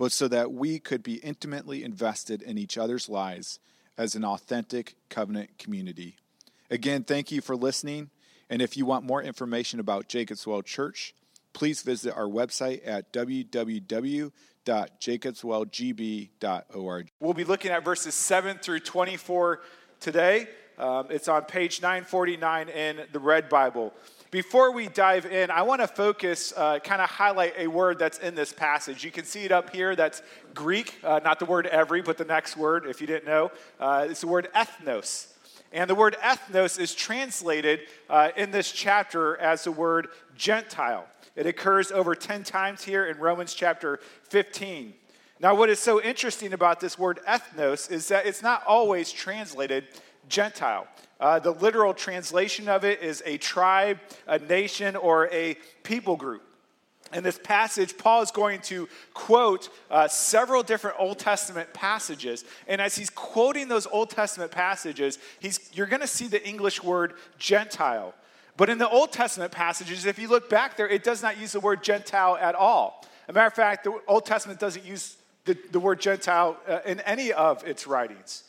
but so that we could be intimately invested in each other's lives as an authentic covenant community. Again, thank you for listening. And if you want more information about Jacob's Well Church, please visit our website at www.jacobswellgb.org. We'll be looking at verses 7 through 24 today. Um, it's on page 949 in the Red Bible. Before we dive in, I want to focus, uh, kind of highlight a word that's in this passage. You can see it up here. That's Greek, uh, not the word every, but the next word, if you didn't know. Uh, it's the word ethnos. And the word ethnos is translated uh, in this chapter as the word Gentile. It occurs over 10 times here in Romans chapter 15. Now, what is so interesting about this word ethnos is that it's not always translated Gentile. Uh, the literal translation of it is a tribe, a nation, or a people group. In this passage, Paul is going to quote uh, several different Old Testament passages. And as he's quoting those Old Testament passages, he's, you're going to see the English word Gentile. But in the Old Testament passages, if you look back there, it does not use the word Gentile at all. As a matter of fact, the Old Testament doesn't use the, the word Gentile uh, in any of its writings.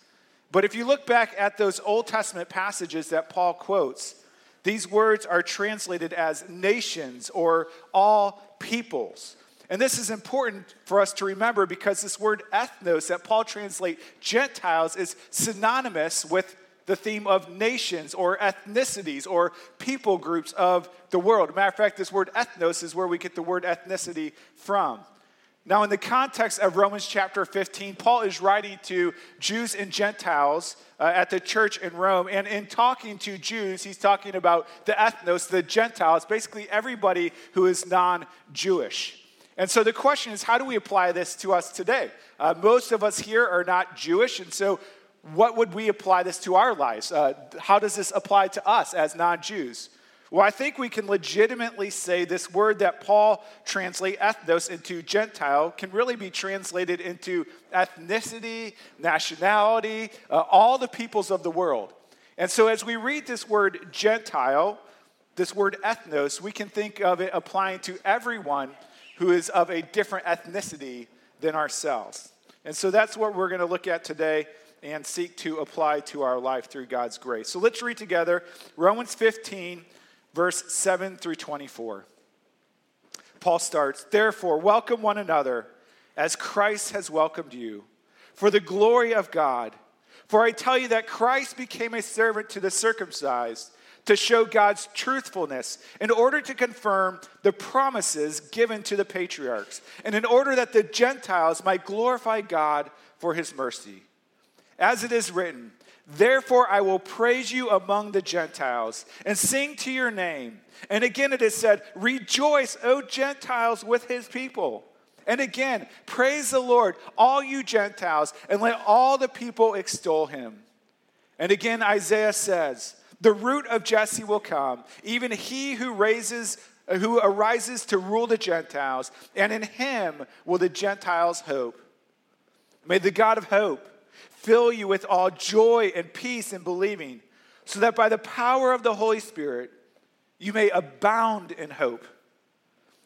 But if you look back at those Old Testament passages that Paul quotes, these words are translated as nations or all peoples. And this is important for us to remember because this word ethnos that Paul translates Gentiles is synonymous with the theme of nations or ethnicities or people groups of the world. matter of fact, this word ethnos is where we get the word ethnicity from. Now, in the context of Romans chapter 15, Paul is writing to Jews and Gentiles uh, at the church in Rome. And in talking to Jews, he's talking about the ethnos, the Gentiles, basically everybody who is non Jewish. And so the question is, how do we apply this to us today? Uh, most of us here are not Jewish, and so what would we apply this to our lives? Uh, how does this apply to us as non Jews? Well, I think we can legitimately say this word that Paul translates ethnos into Gentile can really be translated into ethnicity, nationality, uh, all the peoples of the world. And so as we read this word Gentile, this word ethnos, we can think of it applying to everyone who is of a different ethnicity than ourselves. And so that's what we're going to look at today and seek to apply to our life through God's grace. So let's read together Romans 15 verse 7 through 24. Paul starts, Therefore, welcome one another as Christ has welcomed you, for the glory of God. For I tell you that Christ became a servant to the circumcised to show God's truthfulness in order to confirm the promises given to the patriarchs, and in order that the Gentiles might glorify God for his mercy. As it is written, Therefore, I will praise you among the Gentiles and sing to your name. And again, it is said, Rejoice, O Gentiles, with his people. And again, praise the Lord, all you Gentiles, and let all the people extol him. And again, Isaiah says, The root of Jesse will come, even he who raises who arises to rule the Gentiles, and in him will the Gentiles hope. May the God of hope fill you with all joy and peace in believing, so that by the power of the Holy Spirit you may abound in hope.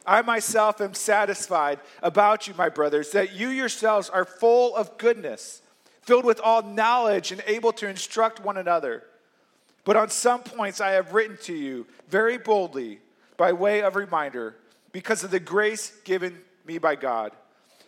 I myself am satisfied about you, my brothers, that you yourselves are full of goodness, filled with all knowledge, and able to instruct one another. But on some points I have written to you very boldly by way of reminder, because of the grace given me by God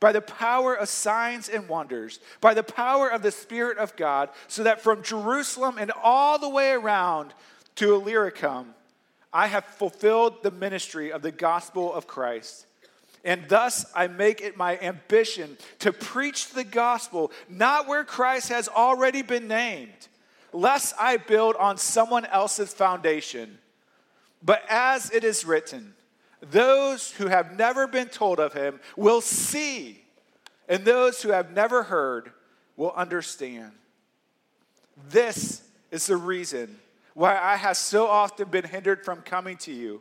by the power of signs and wonders, by the power of the Spirit of God, so that from Jerusalem and all the way around to Illyricum, I have fulfilled the ministry of the gospel of Christ. And thus I make it my ambition to preach the gospel, not where Christ has already been named, lest I build on someone else's foundation. But as it is written, those who have never been told of him will see, and those who have never heard will understand. This is the reason why I have so often been hindered from coming to you.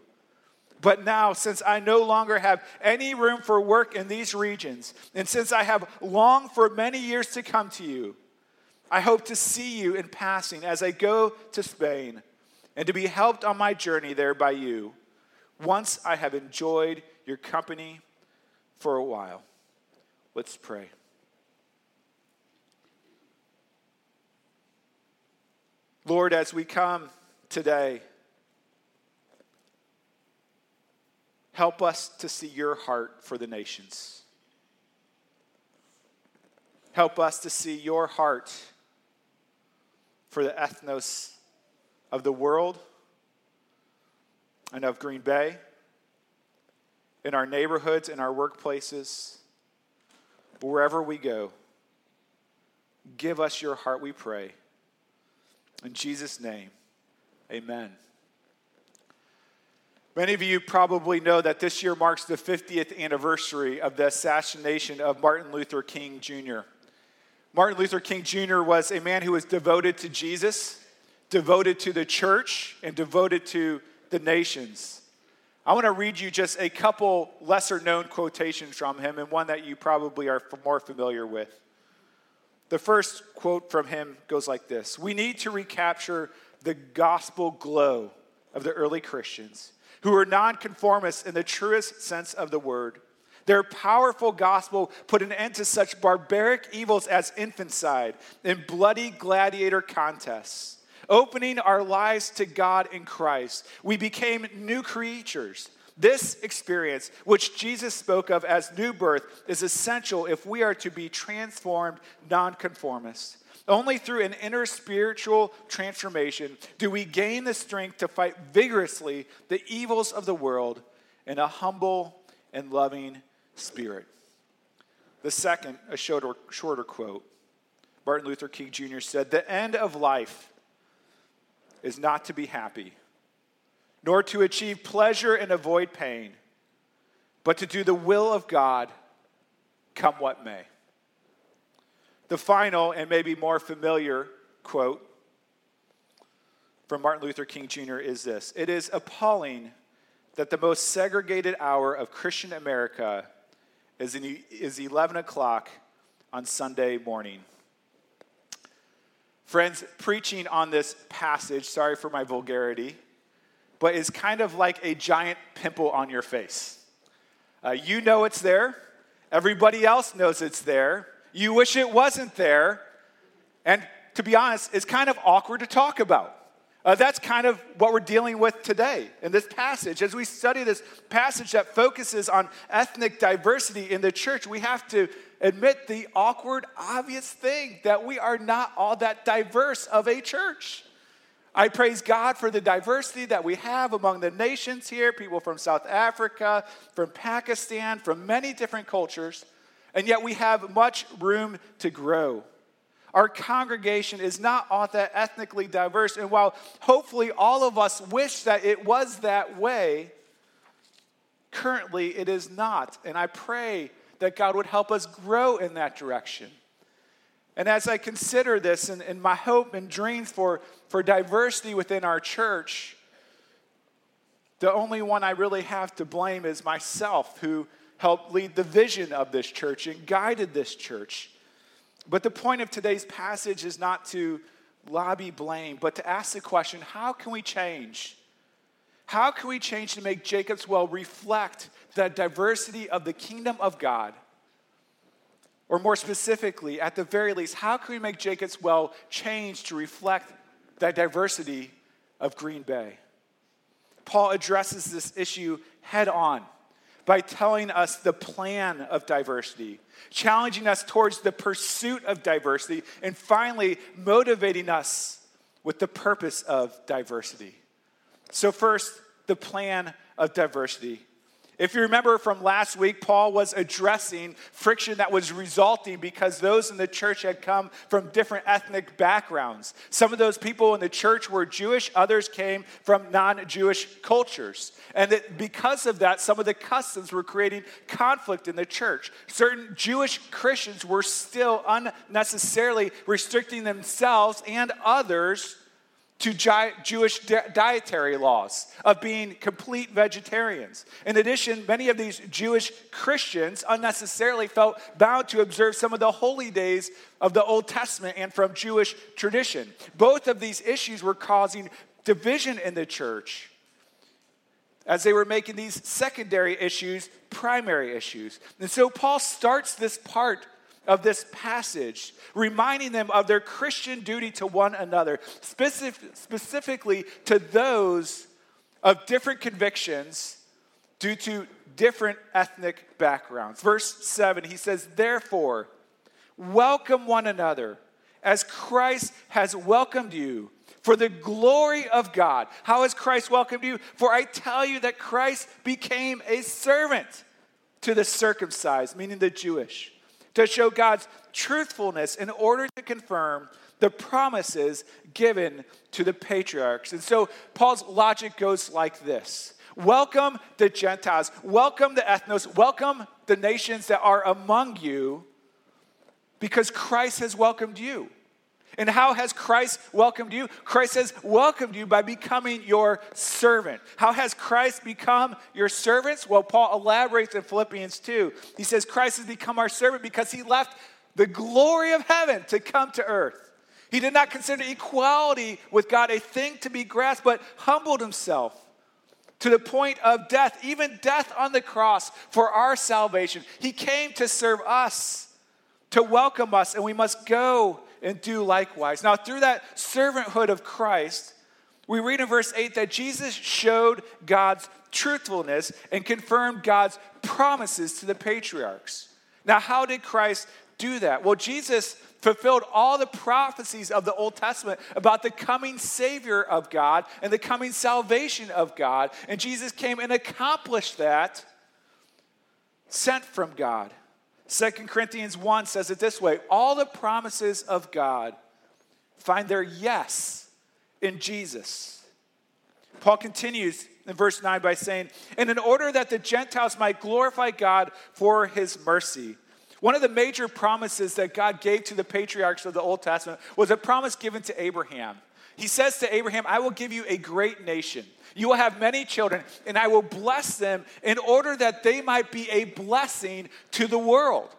But now, since I no longer have any room for work in these regions, and since I have longed for many years to come to you, I hope to see you in passing as I go to Spain and to be helped on my journey there by you once I have enjoyed your company for a while. Let's pray. Lord, as we come today, help us to see your heart for the nations. Help us to see your heart for the ethnos of the world and of Green Bay, in our neighborhoods, in our workplaces, wherever we go. Give us your heart, we pray. In Jesus' name, amen. Many of you probably know that this year marks the 50th anniversary of the assassination of Martin Luther King Jr. Martin Luther King Jr. was a man who was devoted to Jesus, devoted to the church, and devoted to the nations. I want to read you just a couple lesser known quotations from him and one that you probably are more familiar with. The first quote from him goes like this We need to recapture the gospel glow of the early Christians who were nonconformists in the truest sense of the word. Their powerful gospel put an end to such barbaric evils as infanticide and bloody gladiator contests opening our lives to God in Christ, we became new creatures. This experience, which Jesus spoke of as new birth, is essential if we are to be transformed nonconformists. Only through an inner spiritual transformation do we gain the strength to fight vigorously the evils of the world in a humble and loving spirit. The second, a shorter, shorter quote. Martin Luther King Jr. said, The end of life is not to be happy, nor to achieve pleasure and avoid pain, but to do the will of God, come what may. The final and maybe more familiar quote from Martin Luther King Jr. is this It is appalling that the most segregated hour of Christian America is, in, is 11 o'clock on Sunday morning. Friends, preaching on this passage, sorry for my vulgarity, but is kind of like a giant pimple on your face. Uh, you know it's there, everybody else knows it's there, you wish it wasn't there, and to be honest, it's kind of awkward to talk about. Uh, that's kind of what we're dealing with today in this passage. As we study this passage that focuses on ethnic diversity in the church, we have to admit the awkward, obvious thing that we are not all that diverse of a church. I praise God for the diversity that we have among the nations here people from South Africa, from Pakistan, from many different cultures, and yet we have much room to grow. Our congregation is not all that ethnically diverse, and while hopefully all of us wish that it was that way, currently it is not. And I pray that God would help us grow in that direction. And as I consider this and, and my hope and dreams for, for diversity within our church, the only one I really have to blame is myself, who helped lead the vision of this church and guided this church. But the point of today's passage is not to lobby blame, but to ask the question how can we change? How can we change to make Jacob's Well reflect the diversity of the kingdom of God? Or more specifically, at the very least, how can we make Jacob's Well change to reflect the diversity of Green Bay? Paul addresses this issue head on by telling us the plan of diversity, challenging us towards the pursuit of diversity, and finally motivating us with the purpose of diversity. So, first, the plan of diversity. If you remember from last week, Paul was addressing friction that was resulting because those in the church had come from different ethnic backgrounds. Some of those people in the church were Jewish, others came from non Jewish cultures. And that because of that, some of the customs were creating conflict in the church. Certain Jewish Christians were still unnecessarily restricting themselves and others to Jewish dietary laws of being complete vegetarians. In addition, many of these Jewish Christians unnecessarily felt bound to observe some of the holy days of the Old Testament and from Jewish tradition. Both of these issues were causing division in the church as they were making these secondary issues primary issues. And so Paul starts this part of this passage, reminding them of their Christian duty to one another, specific, specifically to those of different convictions due to different ethnic backgrounds. Verse 7, he says, Therefore, welcome one another as Christ has welcomed you for the glory of God. How has Christ welcomed you? For I tell you that Christ became a servant to the circumcised, meaning the Jewish to show God's truthfulness in order to confirm the promises given to the patriarchs. And so Paul's logic goes like this Welcome the Gentiles, welcome the ethnos, welcome the nations that are among you because Christ has welcomed you. And how has Christ welcomed you? Christ has welcomed you by becoming your servant. How has Christ become your servants? Well, Paul elaborates in Philippians 2. He says, Christ has become our servant because he left the glory of heaven to come to earth. He did not consider equality with God a thing to be grasped, but humbled himself to the point of death, even death on the cross for our salvation. He came to serve us, to welcome us, and we must go and do likewise. Now, through that servanthood of Christ, we read in verse 8 that Jesus showed God's truthfulness and confirmed God's promises to the patriarchs. Now, how did Christ do that? Well, Jesus fulfilled all the prophecies of the Old Testament about the coming Savior of God and the coming salvation of God. And Jesus came and accomplished that, sent from God. Second Corinthians 1 says it this way All the promises of God find their yes in Jesus. Paul continues in verse 9 by saying, And in order that the Gentiles might glorify God for his mercy. One of the major promises that God gave to the patriarchs of the Old Testament was a promise given to Abraham. He says to Abraham, I will give you a great nation. You will have many children, and I will bless them in order that they might be a blessing to the world.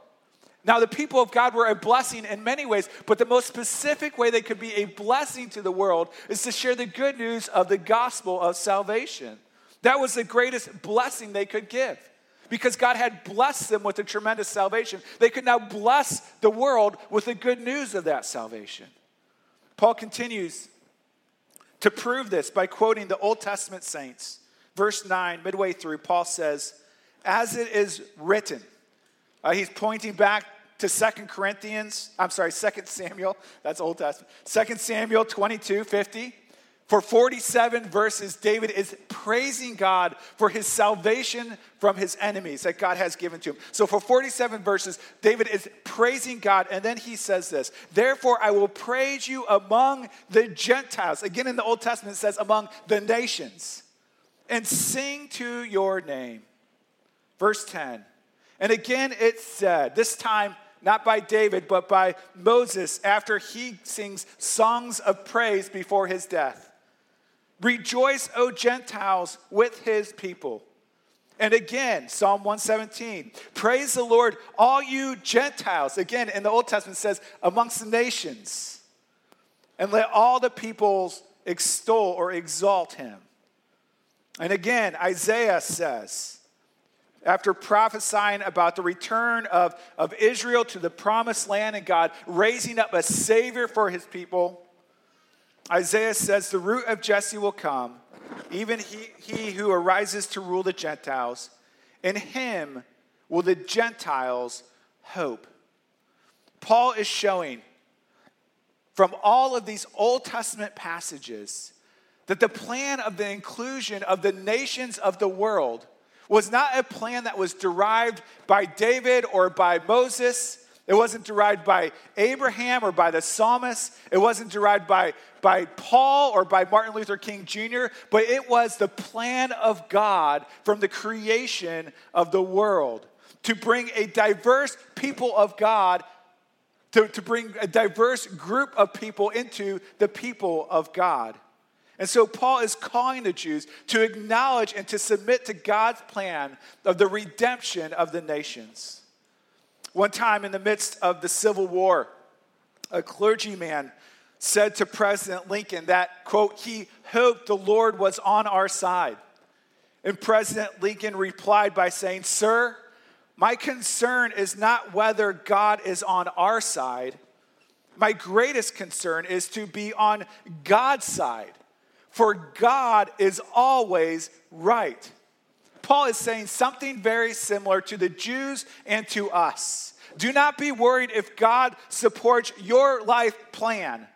Now, the people of God were a blessing in many ways, but the most specific way they could be a blessing to the world is to share the good news of the gospel of salvation. That was the greatest blessing they could give because God had blessed them with a tremendous salvation. They could now bless the world with the good news of that salvation. Paul continues to prove this by quoting the Old Testament saints. Verse 9, midway through, Paul says, As it is written, uh, he's pointing back to Second Corinthians, I'm sorry, Second Samuel, that's Old Testament. Second Samuel 22, 50. For 47 verses, David is praising God for his salvation from his enemies that God has given to him. So, for 47 verses, David is praising God, and then he says this Therefore, I will praise you among the Gentiles. Again, in the Old Testament, it says among the nations, and sing to your name. Verse 10. And again, it said, this time, not by David, but by Moses, after he sings songs of praise before his death. Rejoice, O Gentiles, with his people. And again, Psalm 117, praise the Lord, all you Gentiles. Again, in the Old Testament says, amongst the nations. And let all the peoples extol or exalt him. And again, Isaiah says, after prophesying about the return of, of Israel to the promised land and God raising up a Savior for his people, Isaiah says, The root of Jesse will come, even he, he who arises to rule the Gentiles, In him will the Gentiles hope. Paul is showing from all of these Old Testament passages that the plan of the inclusion of the nations of the world was not a plan that was derived by David or by Moses. It wasn't derived by Abraham or by the psalmist. It wasn't derived by, by Paul or by Martin Luther King Jr., but it was the plan of God from the creation of the world to bring a diverse people of God, to, to bring a diverse group of people into the people of God. And so Paul is calling the Jews to acknowledge and to submit to God's plan of the redemption of the nations. One time in the midst of the Civil War, a clergyman said to President Lincoln that, quote, he hoped the Lord was on our side. And President Lincoln replied by saying, Sir, my concern is not whether God is on our side. My greatest concern is to be on God's side for God is always right. Paul is saying something very similar to the Jews and to us. Do not be worried if God supports your life plan,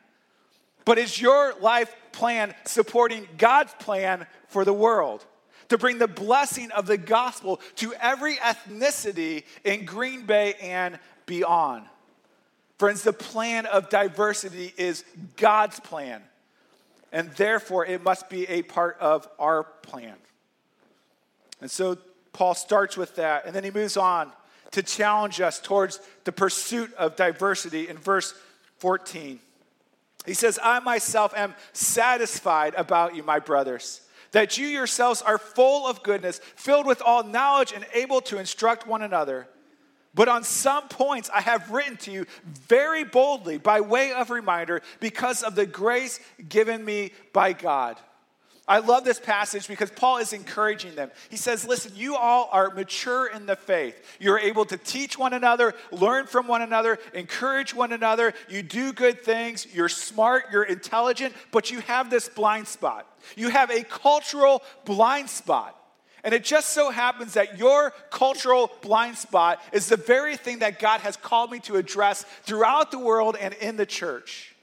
but is your life plan supporting God's plan for the world? To bring the blessing of the gospel to every ethnicity in Green Bay and beyond. Friends, the plan of diversity is God's plan and therefore it must be a part of our plan. And so Paul starts with that, and then he moves on to challenge us towards the pursuit of diversity in verse 14. He says, I myself am satisfied about you, my brothers, that you yourselves are full of goodness, filled with all knowledge, and able to instruct one another. But on some points I have written to you very boldly by way of reminder because of the grace given me by God. I love this passage because Paul is encouraging them. He says, Listen, you all are mature in the faith. You're able to teach one another, learn from one another, encourage one another. You do good things. You're smart, you're intelligent, but you have this blind spot. You have a cultural blind spot. And it just so happens that your cultural blind spot is the very thing that God has called me to address throughout the world and in the church.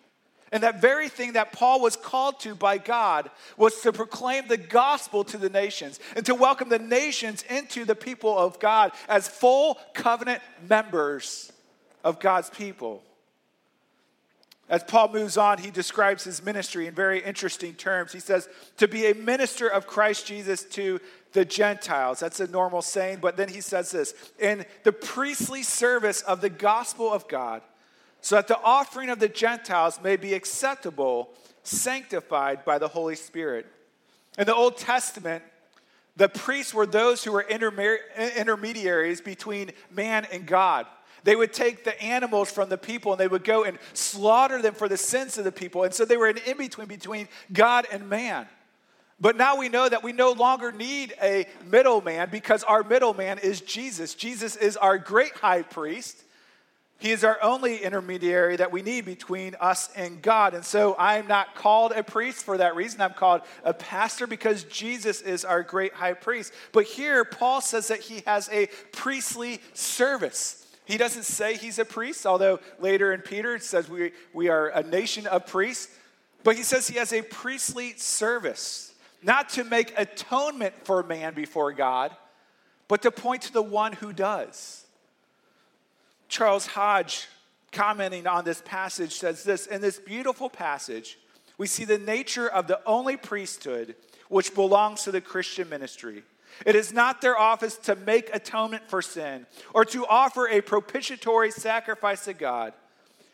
And that very thing that Paul was called to by God was to proclaim the gospel to the nations and to welcome the nations into the people of God as full covenant members of God's people. As Paul moves on, he describes his ministry in very interesting terms. He says, to be a minister of Christ Jesus to the Gentiles. That's a normal saying, but then he says this in the priestly service of the gospel of God, so that the offering of the Gentiles may be acceptable, sanctified by the Holy Spirit. In the Old Testament, the priests were those who were intermediaries between man and God. They would take the animals from the people and they would go and slaughter them for the sins of the people. And so they were an in between between God and man. But now we know that we no longer need a middleman because our middleman is Jesus. Jesus is our great high priest. He is our only intermediary that we need between us and God. And so I'm not called a priest for that reason. I'm called a pastor because Jesus is our great high priest. But here, Paul says that he has a priestly service. He doesn't say he's a priest, although later in Peter it says we, we are a nation of priests. But he says he has a priestly service, not to make atonement for man before God, but to point to the one who does. Charles Hodge, commenting on this passage, says this In this beautiful passage, we see the nature of the only priesthood which belongs to the Christian ministry. It is not their office to make atonement for sin or to offer a propitiatory sacrifice to God,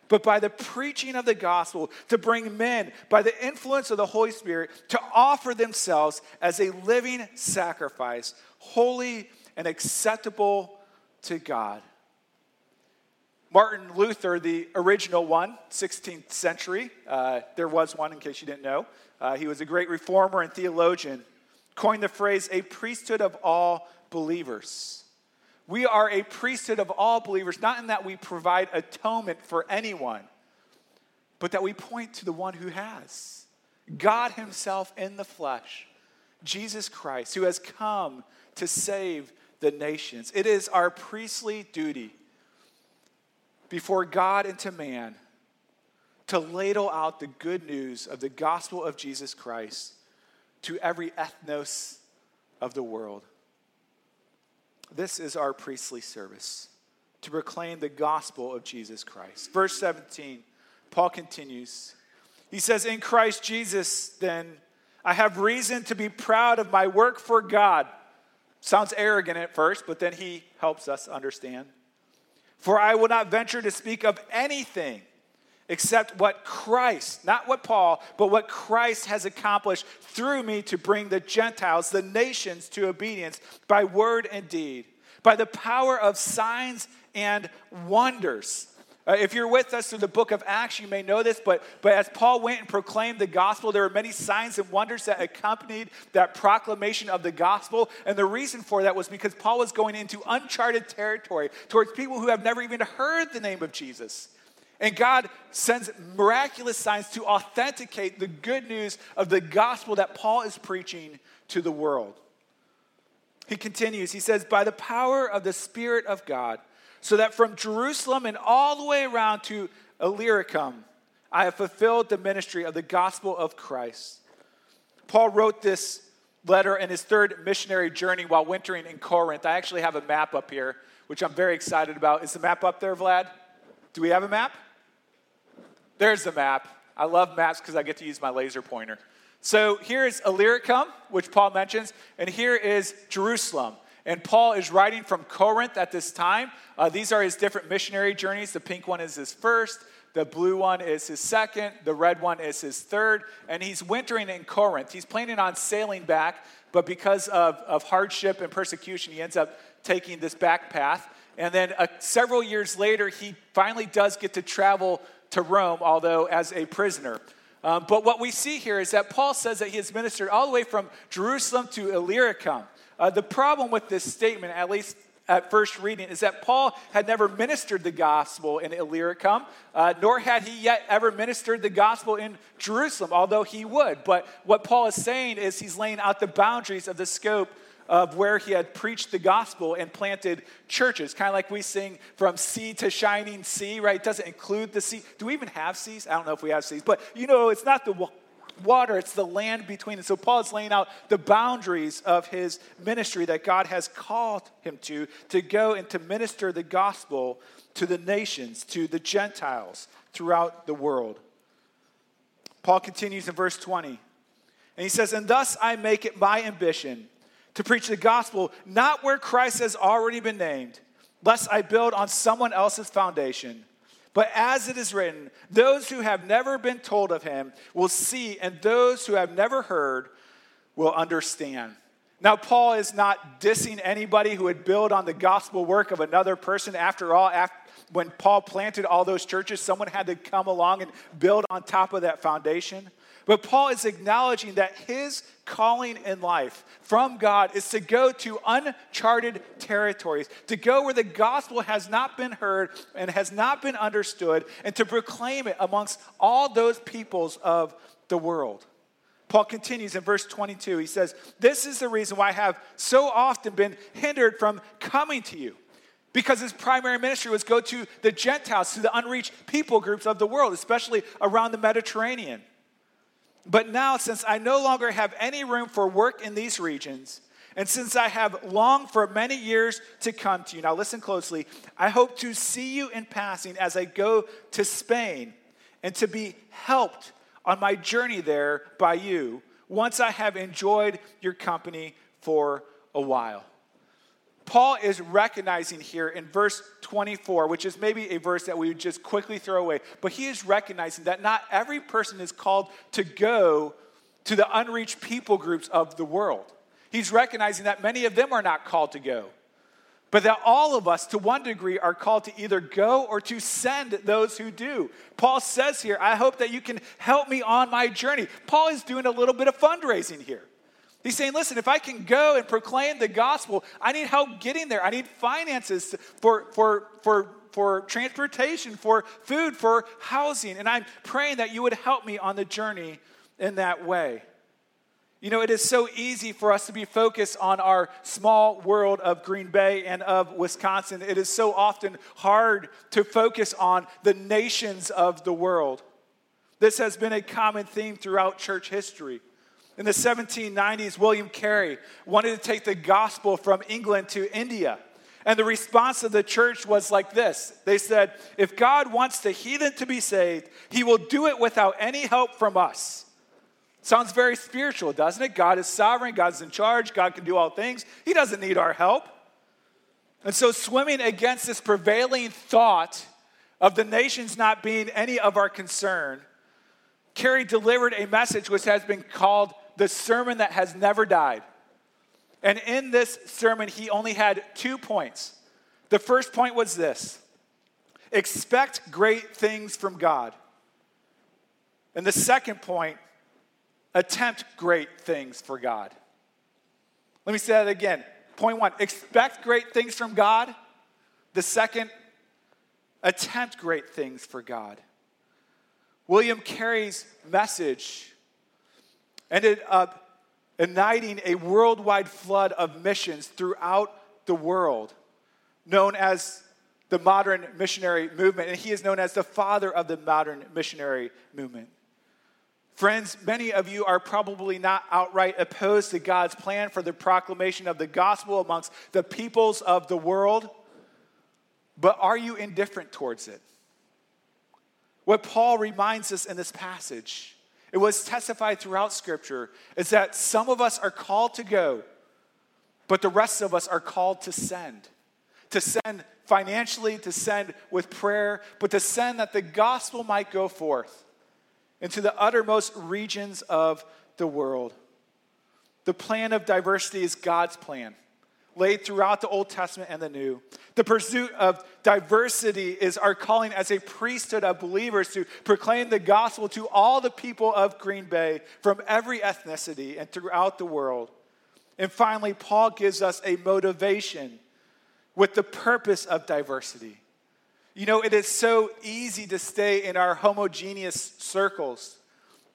but by the preaching of the gospel to bring men, by the influence of the Holy Spirit, to offer themselves as a living sacrifice, holy and acceptable to God. Martin Luther, the original one, 16th century, uh, there was one in case you didn't know. Uh, he was a great reformer and theologian coined the phrase a priesthood of all believers. We are a priesthood of all believers, not in that we provide atonement for anyone, but that we point to the one who has God Himself in the flesh, Jesus Christ, who has come to save the nations. It is our priestly duty before God and to man to ladle out the good news of the gospel of Jesus Christ to every ethnos of the world. This is our priestly service to proclaim the gospel of Jesus Christ. Verse 17, Paul continues. He says, In Christ Jesus, then, I have reason to be proud of my work for God. Sounds arrogant at first, but then he helps us understand. For I will not venture to speak of anything except what Christ, not what Paul, but what Christ has accomplished through me to bring the Gentiles, the nations, to obedience by word and deed, by the power of signs and wonders. Uh, if you're with us through the book of Acts, you may know this, but, but as Paul went and proclaimed the gospel, there were many signs and wonders that accompanied that proclamation of the gospel. And the reason for that was because Paul was going into uncharted territory towards people who have never even heard the name of Jesus. And God sends miraculous signs to authenticate the good news of the gospel that Paul is preaching to the world. He continues, he says, By the power of the Spirit of God, so that from Jerusalem and all the way around to Illyricum, I have fulfilled the ministry of the gospel of Christ. Paul wrote this letter in his third missionary journey while wintering in Corinth. I actually have a map up here, which I'm very excited about. Is the map up there, Vlad? Do we have a map? There's the map. I love maps because I get to use my laser pointer. So here is Illyricum, which Paul mentions, and here is Jerusalem. And Paul is writing from Corinth at this time. Uh, these are his different missionary journeys. The pink one is his first, the blue one is his second, the red one is his third, and he's wintering in Corinth. He's planning on sailing back, but because of, of hardship and persecution, he ends up taking this back path. And then uh, several years later, he finally does get to travel to Rome, although as a prisoner. Um, but what we see here is that Paul says that he has ministered all the way from Jerusalem to Illyricum. Uh, the problem with this statement, at least at first reading, is that Paul had never ministered the gospel in Illyricum, uh, nor had he yet ever ministered the gospel in Jerusalem, although he would. But what Paul is saying is he's laying out the boundaries of the scope of where he had preached the gospel and planted churches. Kind of like we sing from sea to shining sea, right? It doesn't include the sea. Do we even have seas? I don't know if we have seas, but you know, it's not the water, it's the land between. And so Paul is laying out the boundaries of his ministry that God has called him to, to go and to minister the gospel to the nations, to the Gentiles throughout the world. Paul continues in verse 20, and he says, And thus I make it my ambition to preach the gospel not where Christ has already been named, lest I build on someone else's foundation. But as it is written, those who have never been told of him will see, and those who have never heard will understand. Now, Paul is not dissing anybody who would build on the gospel work of another person. After all, after, when Paul planted all those churches, someone had to come along and build on top of that foundation. But Paul is acknowledging that his calling in life from God is to go to uncharted territories, to go where the gospel has not been heard and has not been understood, and to proclaim it amongst all those peoples of the world. Paul continues in verse 22. He says, This is the reason why I have so often been hindered from coming to you. Because his primary ministry was go to the Gentiles, to the unreached people groups of the world, especially around the Mediterranean. But now, since I no longer have any room for work in these regions, and since I have longed for many years to come to you, now listen closely, I hope to see you in passing as I go to Spain and to be helped on my journey there by you once I have enjoyed your company for a while. Paul is recognizing here in verse 24, which is maybe a verse that we would just quickly throw away, but he is recognizing that not every person is called to go to the unreached people groups of the world. He's recognizing that many of them are not called to go, but that all of us, to one degree, are called to either go or to send those who do. Paul says here, I hope that you can help me on my journey. Paul is doing a little bit of fundraising here. He's saying, listen, if I can go and proclaim the gospel, I need help getting there. I need finances for, for, for, for transportation, for food, for housing. And I'm praying that you would help me on the journey in that way. You know, it is so easy for us to be focused on our small world of Green Bay and of Wisconsin. It is so often hard to focus on the nations of the world. This has been a common theme throughout church history. In the 1790s, William Carey wanted to take the gospel from England to India. And the response of the church was like this They said, If God wants the heathen to be saved, he will do it without any help from us. Sounds very spiritual, doesn't it? God is sovereign, God's in charge, God can do all things. He doesn't need our help. And so, swimming against this prevailing thought of the nations not being any of our concern, Carey delivered a message which has been called the sermon that has never died. And in this sermon, he only had two points. The first point was this expect great things from God. And the second point attempt great things for God. Let me say that again. Point one expect great things from God. The second, attempt great things for God. William Carey's message ended up igniting a worldwide flood of missions throughout the world, known as the modern missionary movement. And he is known as the father of the modern missionary movement. Friends, many of you are probably not outright opposed to God's plan for the proclamation of the gospel amongst the peoples of the world, but are you indifferent towards it? What Paul reminds us in this passage, it was testified throughout Scripture, is that some of us are called to go, but the rest of us are called to send. To send financially, to send with prayer, but to send that the gospel might go forth into the uttermost regions of the world. The plan of diversity is God's plan, laid throughout the Old Testament and the New. The pursuit of diversity is our calling as a priesthood of believers to proclaim the gospel to all the people of Green Bay from every ethnicity and throughout the world. And finally, Paul gives us a motivation with the purpose of diversity. You know, it is so easy to stay in our homogeneous circles,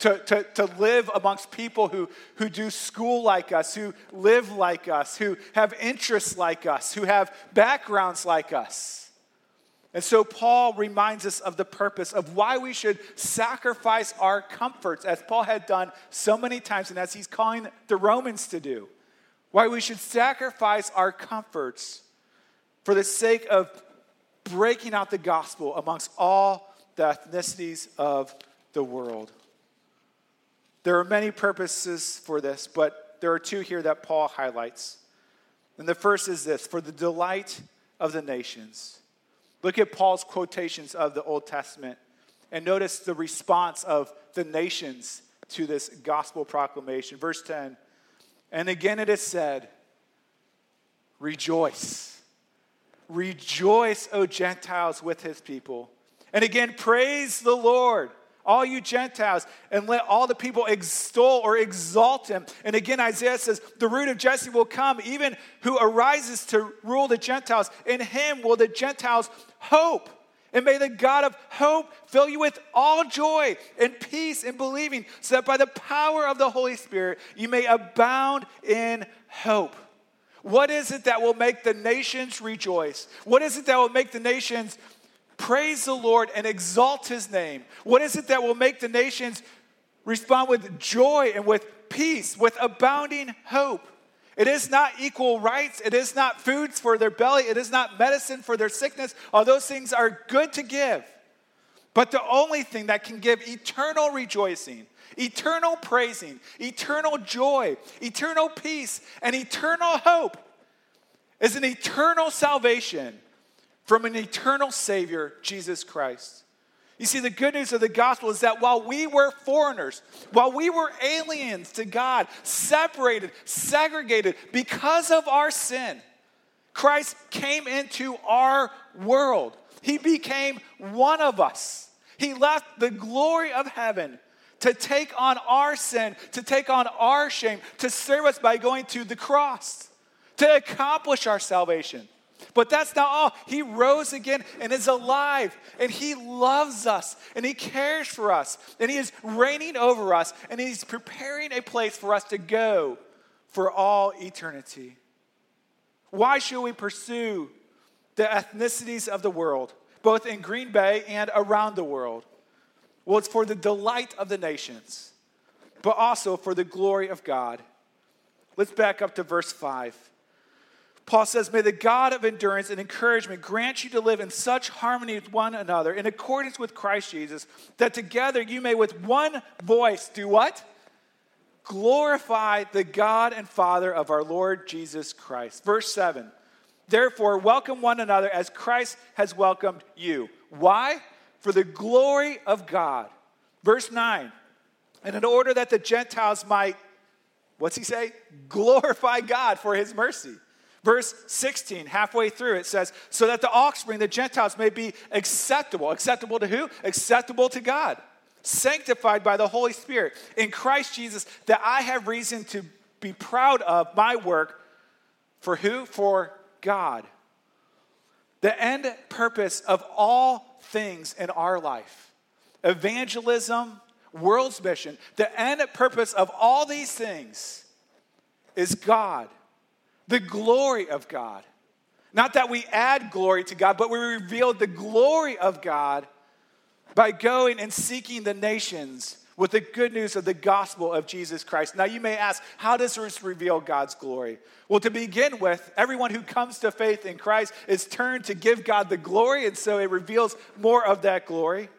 to, to, to live amongst people who, who do school like us, who live like us, who have interests like us, who have backgrounds like us. And so Paul reminds us of the purpose of why we should sacrifice our comforts, as Paul had done so many times, and as he's calling the Romans to do. Why we should sacrifice our comforts for the sake of breaking out the gospel amongst all the ethnicities of the world. There are many purposes for this, but there are two here that Paul highlights. And the first is this for the delight of the nations. Look at Paul's quotations of the Old Testament and notice the response of the nations to this gospel proclamation. Verse 10 And again it is said, Rejoice Rejoice, O Gentiles, with his people. And again, praise the Lord, all you Gentiles, and let all the people extol or exalt him. And again, Isaiah says, The root of Jesse will come, even who arises to rule the Gentiles. In him will the Gentiles hope. And may the God of hope fill you with all joy and peace in believing, so that by the power of the Holy Spirit you may abound in hope. What is it that will make the nations rejoice? What is it that will make the nations praise the Lord and exalt his name? What is it that will make the nations respond with joy and with peace, with abounding hope? It is not equal rights. It is not foods for their belly. It is not medicine for their sickness. All those things are good to give. But the only thing that can give eternal rejoicing eternal praising, eternal joy, eternal peace, and eternal hope is an eternal salvation from an eternal Savior, Jesus Christ. You see, the good news of the gospel is that while we were foreigners, while we were aliens to God, separated, segregated because of our sin, Christ came into our world. He became one of us. He left the glory of heaven to take on our sin, to take on our shame, to serve us by going to the cross, to accomplish our salvation. But that's not all. He rose again and is alive, and He loves us, and He cares for us, and He is reigning over us, and He's preparing a place for us to go for all eternity. Why should we pursue the ethnicities of the world, both in Green Bay and around the world? Well, it's for the delight of the nations, but also for the glory of God. Let's back up to verse 5. Paul says, May the God of endurance and encouragement grant you to live in such harmony with one another, in accordance with Christ Jesus, that together you may with one voice do what? Glorify the God and Father of our Lord Jesus Christ. Verse 7 Therefore, welcome one another as Christ has welcomed you. Why? For the glory of God. Verse 9 And in order that the Gentiles might, what's he say? Glorify God for his mercy. Verse 16, halfway through, it says, So that the offspring, the Gentiles, may be acceptable. Acceptable to who? Acceptable to God. Sanctified by the Holy Spirit in Christ Jesus, that I have reason to be proud of my work. For who? For God. The end purpose of all things in our life evangelism, world's mission, the end purpose of all these things is God the glory of God. Not that we add glory to God, but we reveal the glory of God by going and seeking the nations with the good news of the gospel of Jesus Christ. Now, you may ask, how does this reveal God's glory? Well, to begin with, everyone who comes to faith in Christ is turned to give God the glory, and so it reveals more of that glory.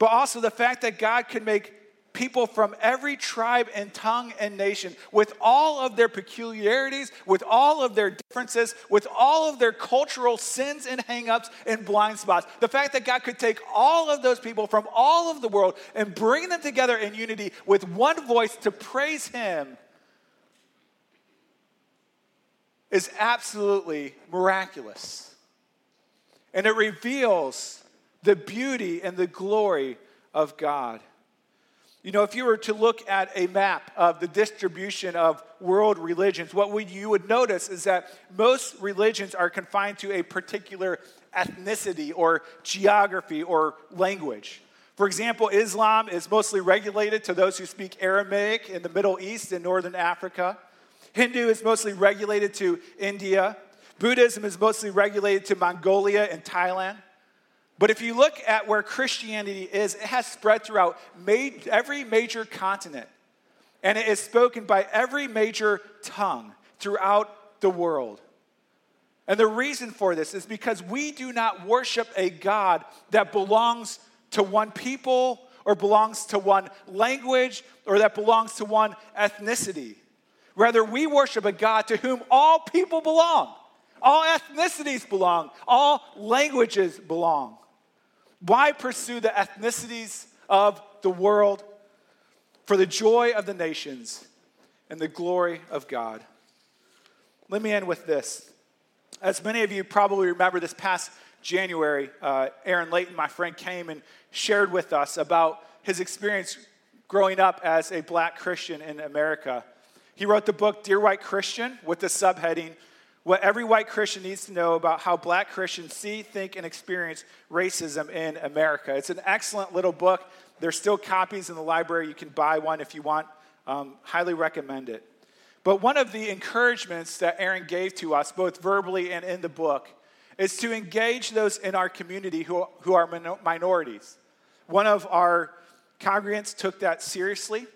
But also the fact that God can make people from every tribe and tongue and nation, with all of their peculiarities, with all of their differences, with all of their cultural sins and hangups and blind spots. The fact that God could take all of those people from all of the world and bring them together in unity with one voice to praise Him is absolutely miraculous. And it reveals the beauty and the glory of God. You know, if you were to look at a map of the distribution of world religions, what would, you would notice is that most religions are confined to a particular ethnicity or geography or language. For example, Islam is mostly regulated to those who speak Aramaic in the Middle East and Northern Africa. Hindu is mostly regulated to India. Buddhism is mostly regulated to Mongolia and Thailand. But if you look at where Christianity is, it has spread throughout every major continent. And it is spoken by every major tongue throughout the world. And the reason for this is because we do not worship a God that belongs to one people or belongs to one language or that belongs to one ethnicity. Rather, we worship a God to whom all people belong, all ethnicities belong, all languages belong. Why pursue the ethnicities of the world for the joy of the nations and the glory of God? Let me end with this. As many of you probably remember, this past January, uh, Aaron Layton, my friend, came and shared with us about his experience growing up as a black Christian in America. He wrote the book Dear White Christian with the subheading what every white Christian needs to know about how black Christians see, think, and experience racism in America. It's an excellent little book. There's still copies in the library. You can buy one if you want. Um, highly recommend it. But one of the encouragements that Aaron gave to us, both verbally and in the book, is to engage those in our community who, who are minorities. One of our congregants took that seriously,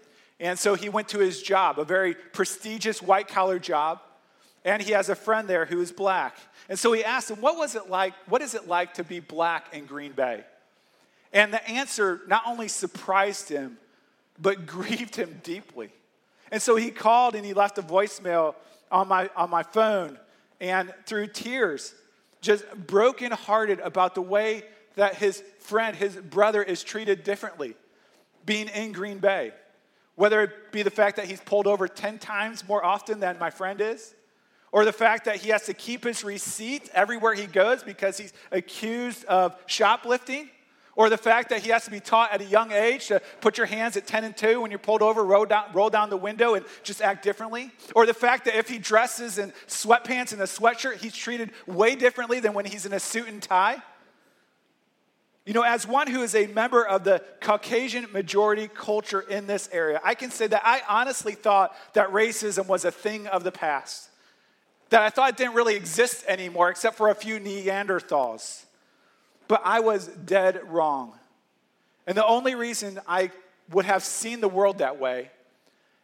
and so he went to his job, a very prestigious white collar job and he has a friend there who is black. And so he asked him, What was it like? What is it like to be black in Green Bay? And the answer not only surprised him, but grieved him deeply. And so he called and he left a voicemail on my, on my phone and through tears, just brokenhearted about the way that his friend, his brother, is treated differently being in Green Bay. Whether it be the fact that he's pulled over 10 times more often than my friend is, or the fact that he has to keep his receipts everywhere he goes because he's accused of shoplifting, Or the fact that he has to be taught at a young age to put your hands at 10 and 2 when you're pulled over, roll down, roll down the window and just act differently. Or the fact that if he dresses in sweatpants and a sweatshirt, he's treated way differently than when he's in a suit and tie. You know, as one who is a member of the Caucasian majority culture in this area, I can say that I honestly thought that racism was a thing of the past. That I thought didn't really exist anymore except for a few Neanderthals. But I was dead wrong. And the only reason I would have seen the world that way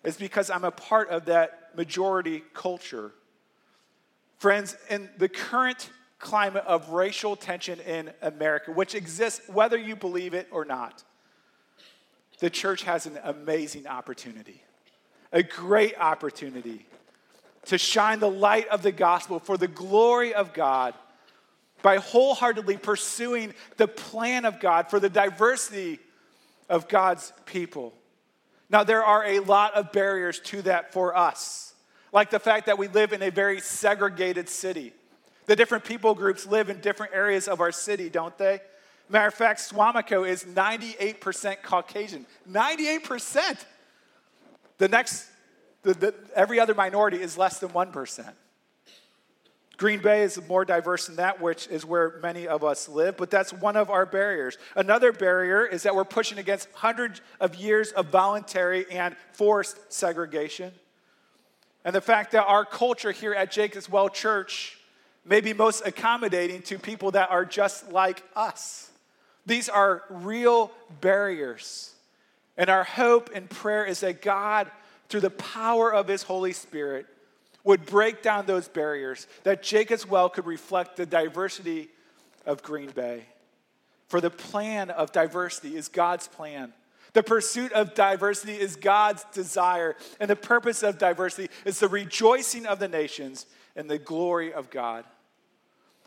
is because I'm a part of that majority culture. Friends, in the current climate of racial tension in America, which exists whether you believe it or not, the church has an amazing opportunity, a great opportunity to shine the light of the gospel for the glory of God by wholeheartedly pursuing the plan of God for the diversity of God's people. Now, there are a lot of barriers to that for us, like the fact that we live in a very segregated city. The different people groups live in different areas of our city, don't they? Matter of fact, Suamico is 98% Caucasian. 98%. The next, the, the, every other minority is less than 1%. Green Bay is more diverse than that, which is where many of us live, but that's one of our barriers. Another barrier is that we're pushing against hundreds of years of voluntary and forced segregation. And the fact that our culture here at Jacob's Well Church may be most accommodating to people that are just like us. These are real barriers. And our hope and prayer is that God, through the power of His Holy Spirit, would break down those barriers, that Jacob's Well could reflect the diversity of Green Bay. For the plan of diversity is God's plan. The pursuit of diversity is God's desire. And the purpose of diversity is the rejoicing of the nations and the glory of God.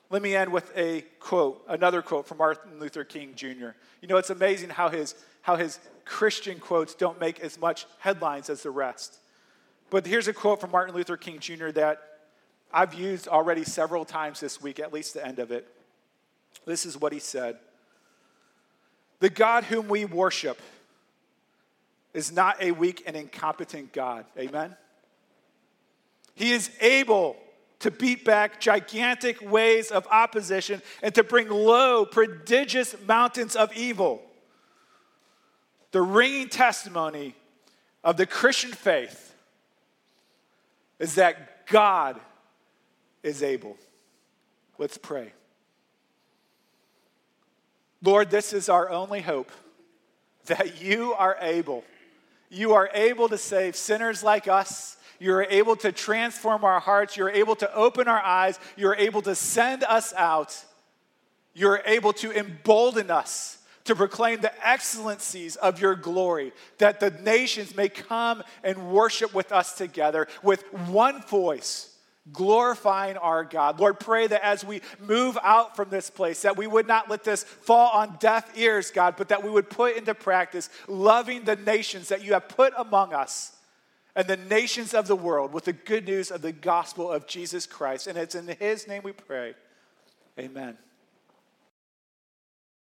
Let me end with a quote, another quote from Martin Luther King Jr. You know, it's amazing how his, how his Christian quotes don't make as much headlines as the rest. But here's a quote from Martin Luther King Jr. that I've used already several times this week, at least the end of it. This is what he said The God whom we worship is not a weak and incompetent God. Amen? He is able to beat back gigantic waves of opposition and to bring low, prodigious mountains of evil. The ringing testimony of the Christian faith is that God is able. Let's pray. Lord, this is our only hope that you are able. You are able to save sinners like us you're able to transform our hearts. You're able to open our eyes. You're able to send us out. You're able to embolden us to proclaim the excellencies of your glory, that the nations may come and worship with us together with one voice, glorifying our God. Lord, pray that as we move out from this place, that we would not let this fall on deaf ears, God, but that we would put into practice loving the nations that you have put among us and the nations of the world with the good news of the gospel of Jesus Christ. And it's in his name we pray. Amen.